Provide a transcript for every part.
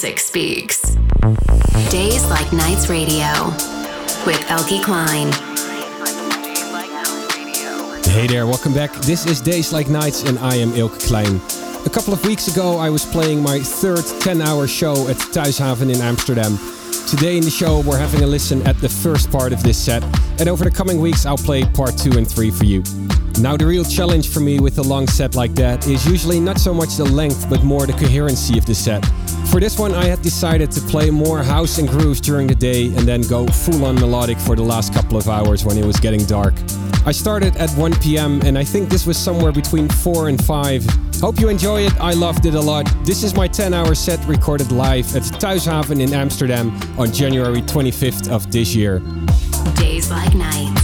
music speaks. Days Like Nights Radio with Eelke Kleijn. Hey there, welcome back. This is Days Like Nights and I am Eelke Kleijn. A couple of weeks ago, I was playing my third 10 hour show at Thuishaven in Amsterdam. Today in the show, we're having a listen at the first part of this set, and over the coming weeks, I'll play part 2 and 3 for you. Now, the real challenge for me with a long set like that is usually not so much the length, but more the coherency of the set. For this one, I had decided to play more house and grooves during the day and then go full on melodic for the last couple of hours when it was getting dark. I started at 1 pm and I think this was somewhere between 4 and 5. Hope you enjoy it, I loved it a lot. This is my 10 hour set recorded live at Thuishaven in Amsterdam on January 25th of this year. Days Like Nights.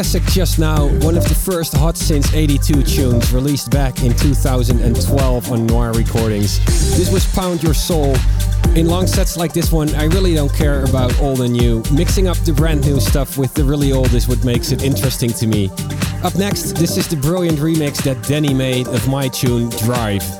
Classic just now, one of the first Hot Since 82 tunes released back in 2012 on Noir Recordings. This was Pound Your Soul. In long sets like this one, I really don't care about old and new. Mixing up the brand new stuff with the really old is what makes it interesting to me. Up next, this is the brilliant remix that Danny made of my tune Drive.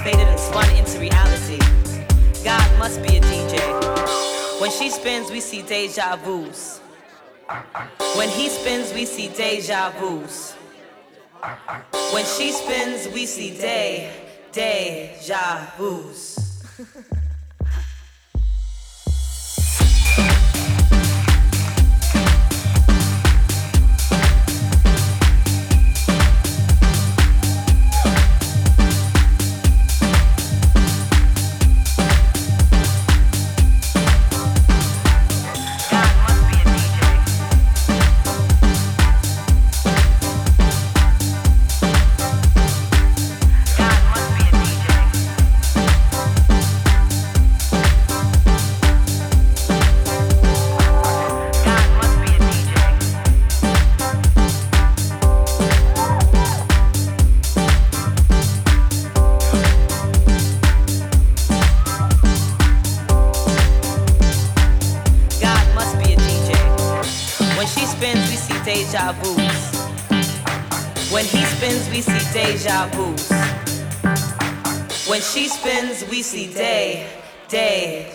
faded and spun into reality. God must be a DJ. When she spins, we see deja vu's. When he spins, we see deja vu's. When she spins, we see day, deja vu's.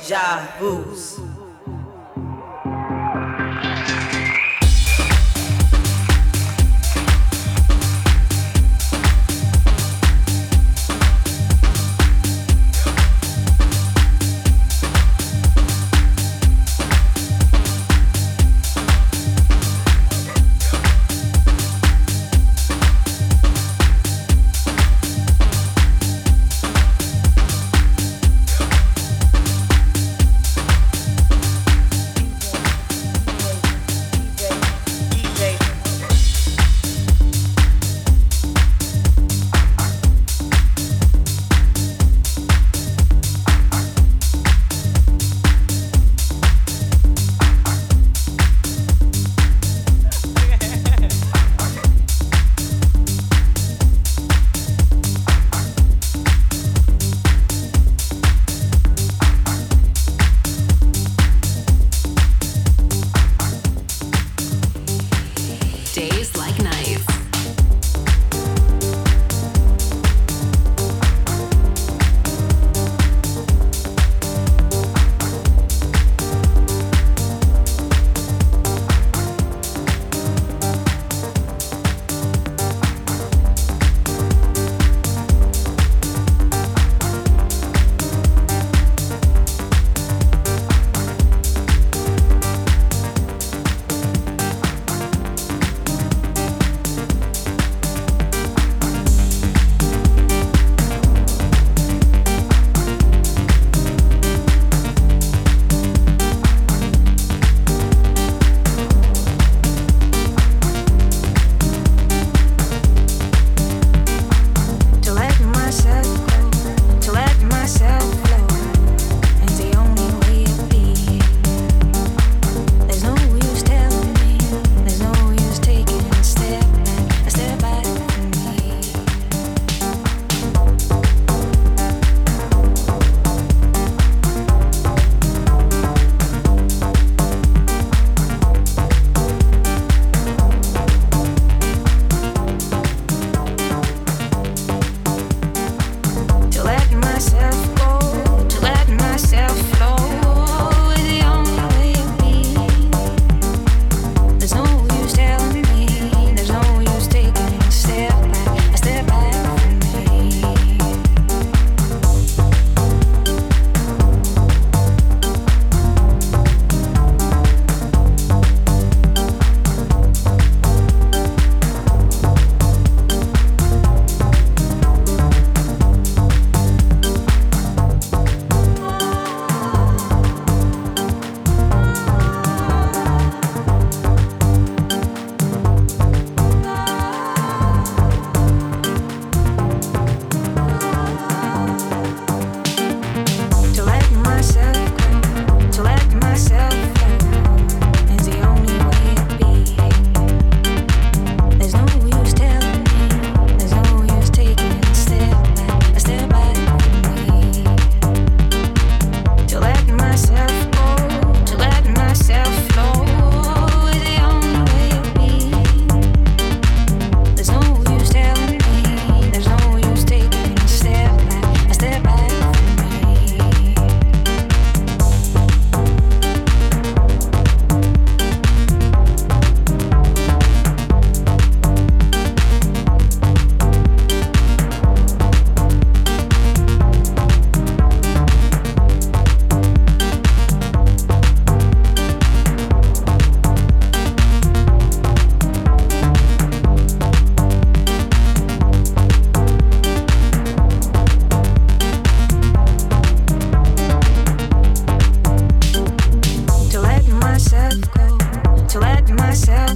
deja vu.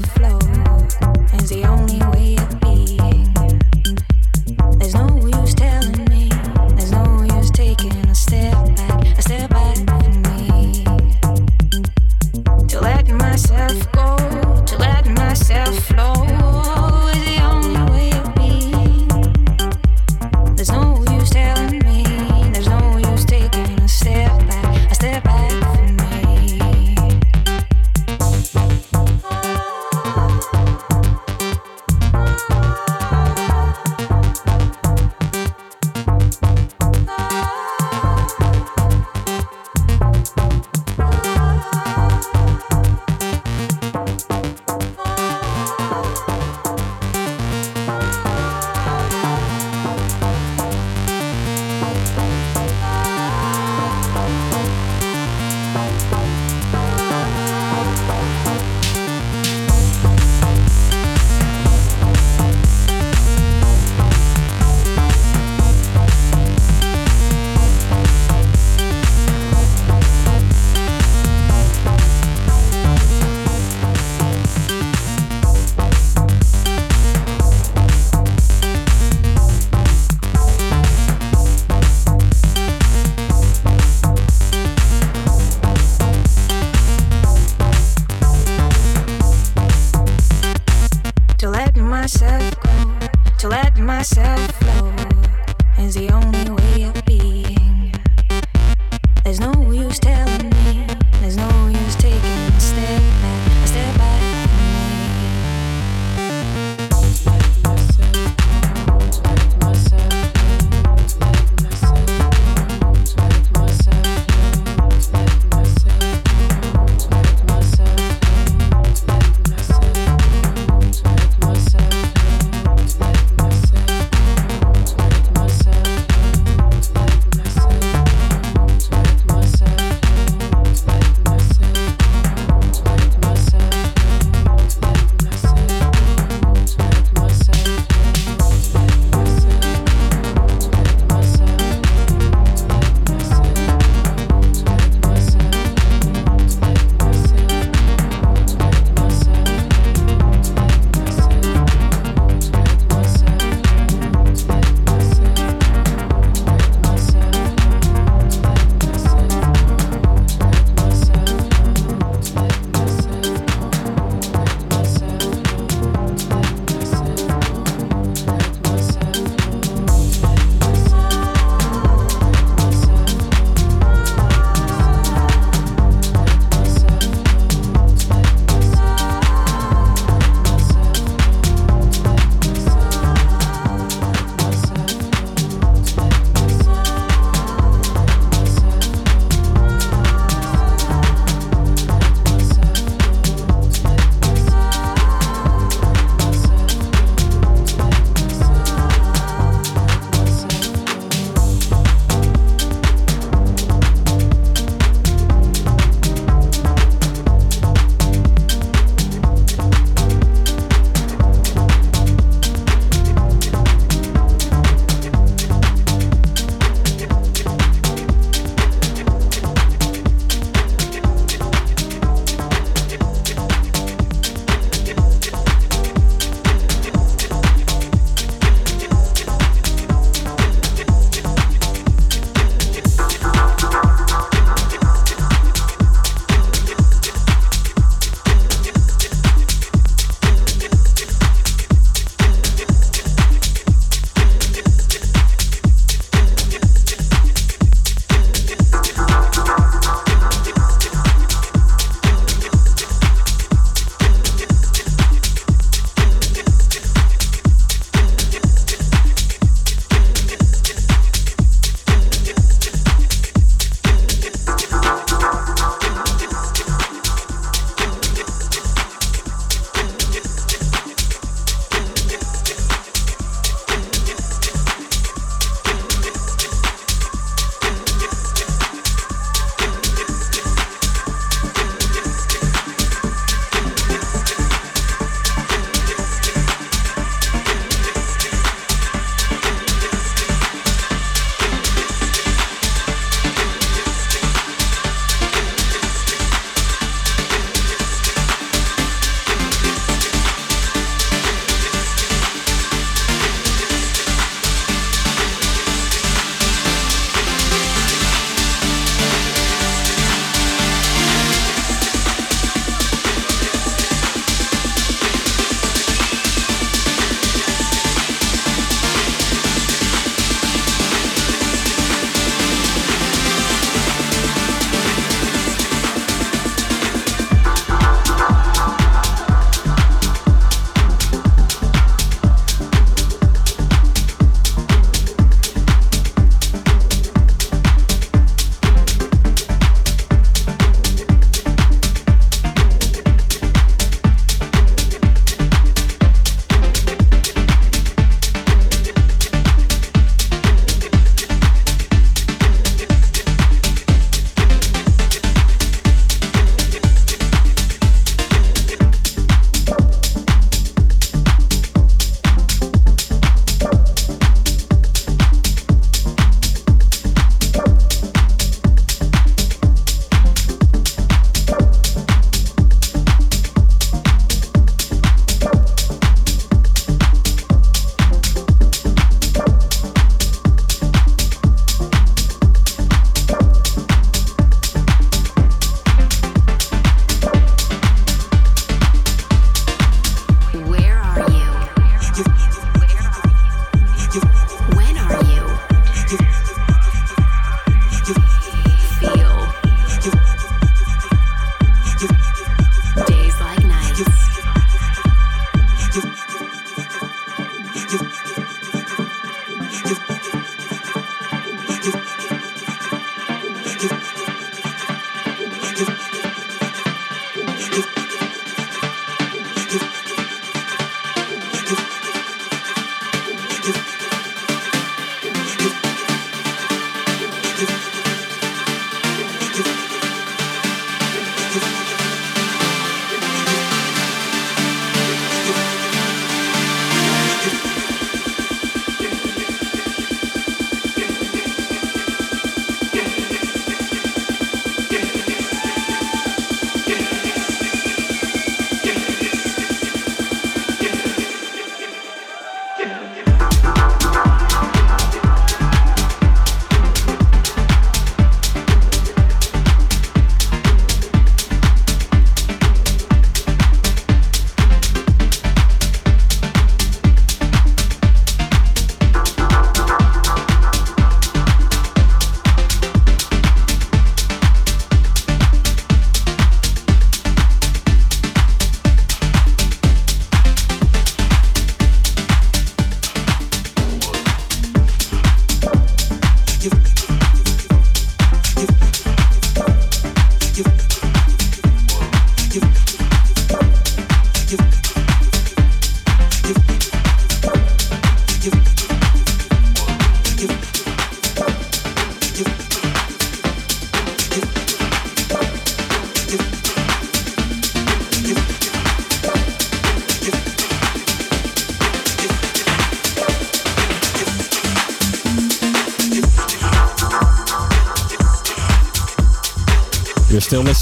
flow.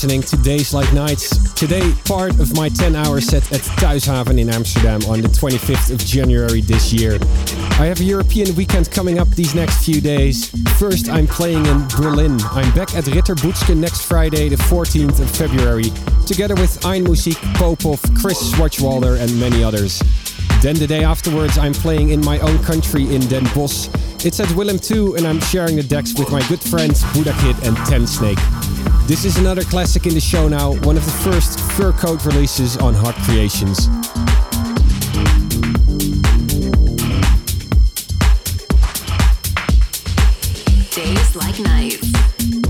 Listening to Days Like Nights. Today, part of my 10 hour set at Thuishaven in Amsterdam on the 25th of January this year. I have a European weekend coming up these next few days. First, I'm playing in Berlin. I'm back at Ritterbutzke next Friday, the 14th of February, together with Einmusik, Popof, Chris Schwarzwalder, and many others. Then the day afterwards, I'm playing in my own country in Den Bosch. It's at Willem 2, and I'm sharing the decks with my good friends Budakid and Tensnake. This is another classic in the show now, one of the first Fur Coat releases on Hot Creations. Days like nights.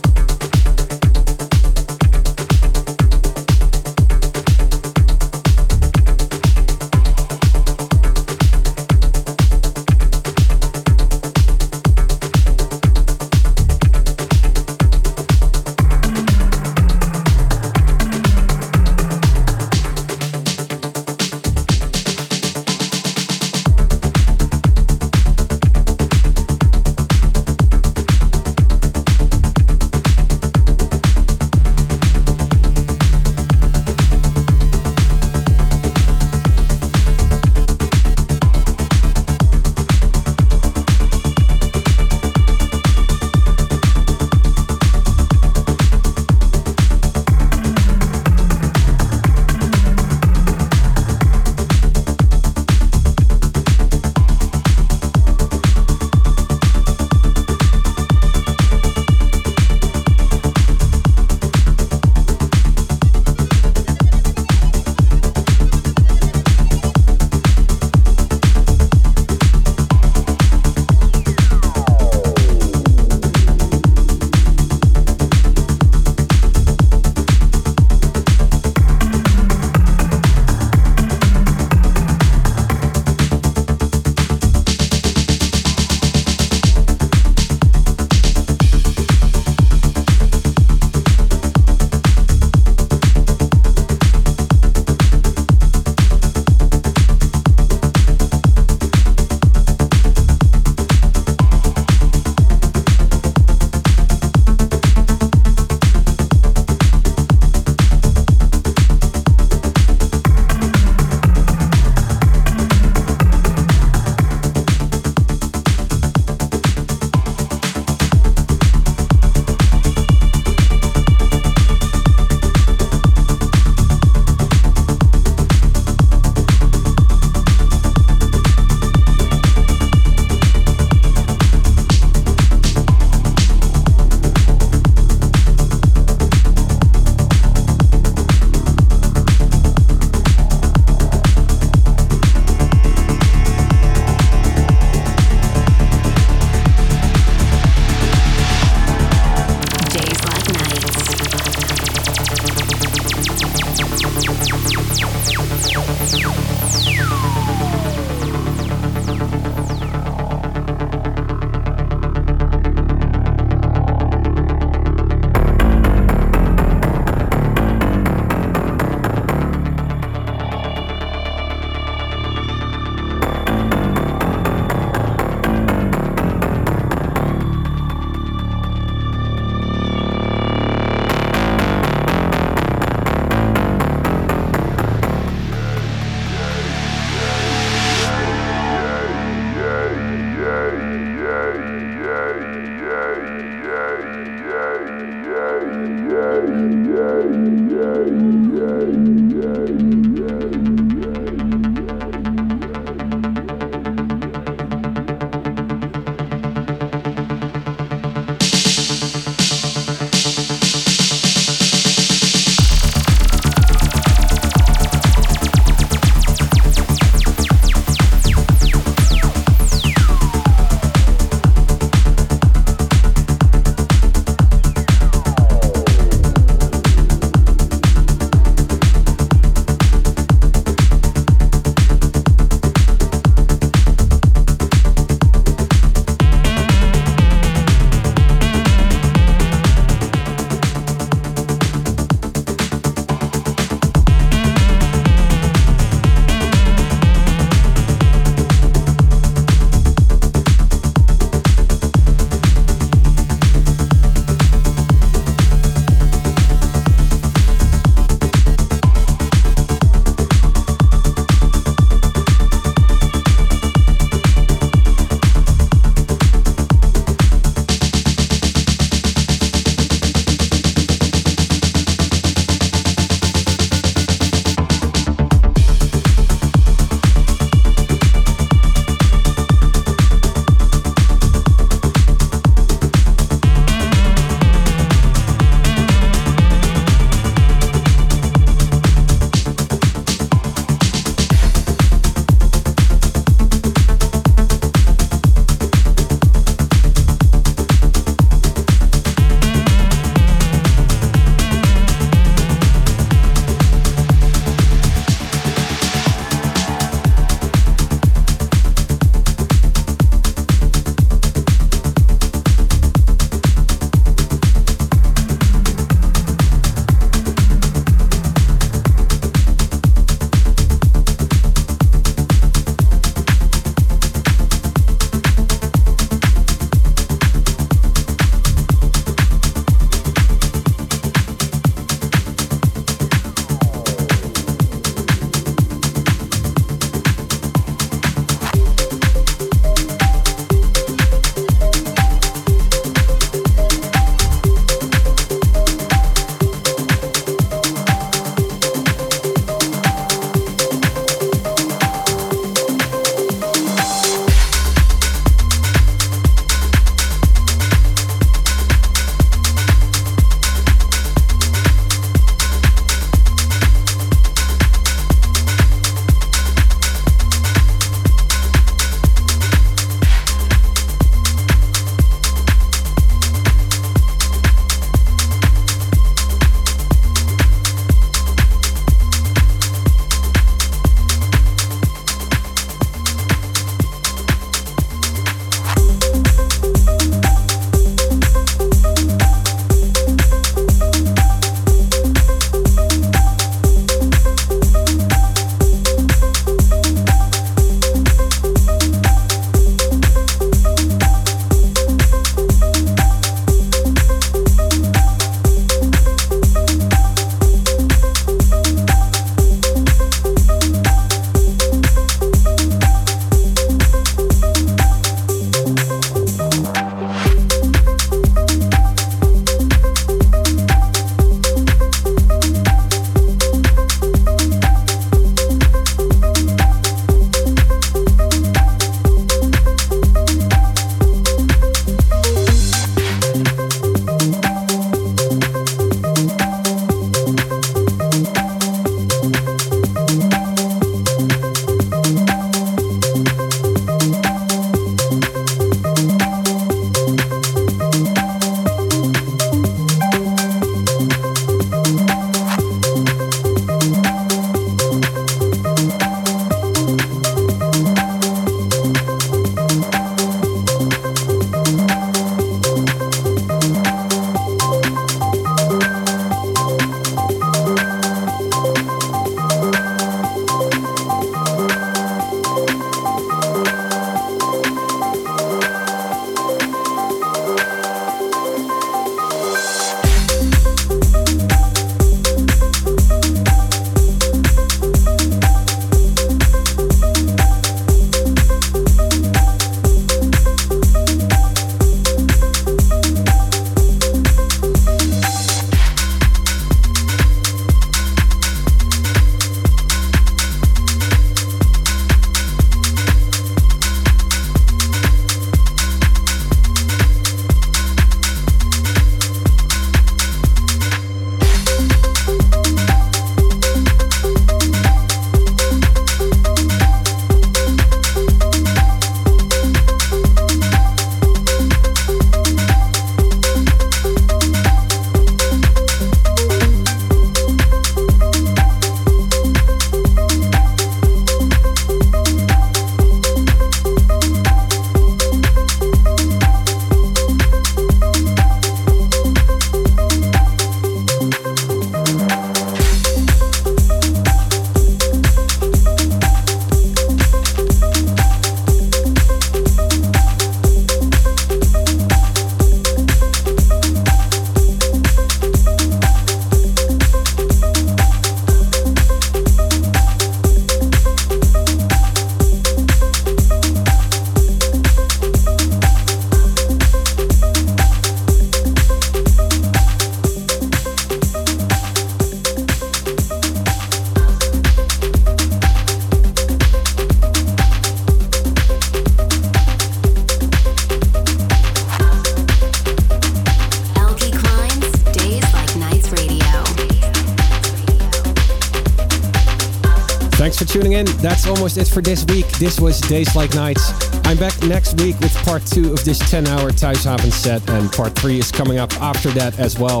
Almost it for this week. This was Days Like Nights. I'm back next week with part two of this 10 hour Thuishaven set, and part three is coming up after that as well.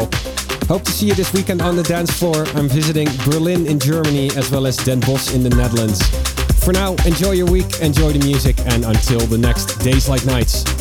Hope to see you this weekend on the dance floor. I'm visiting Berlin in Germany as well as Den Bosch in the Netherlands. For now, enjoy your week, enjoy the music, and until the next Days Like Nights.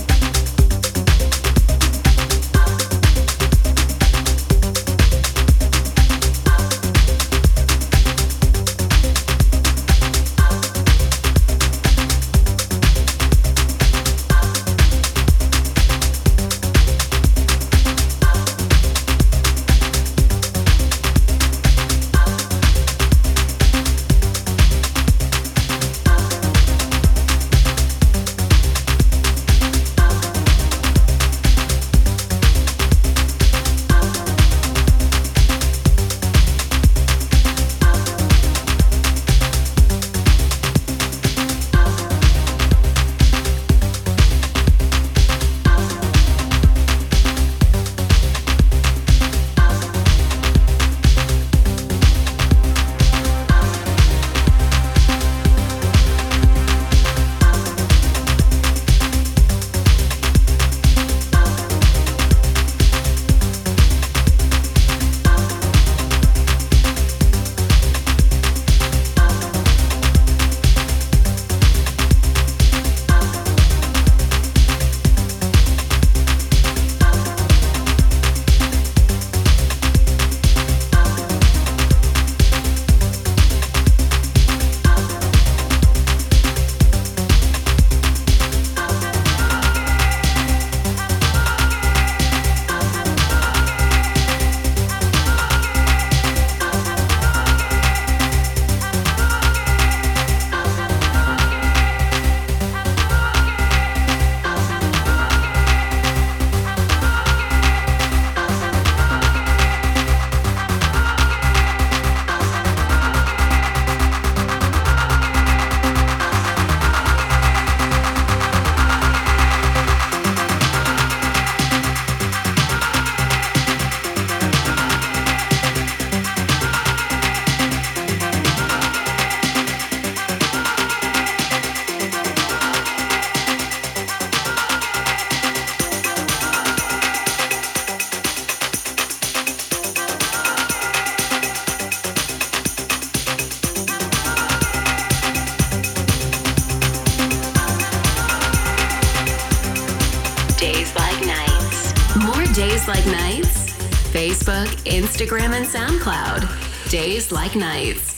Days like nights.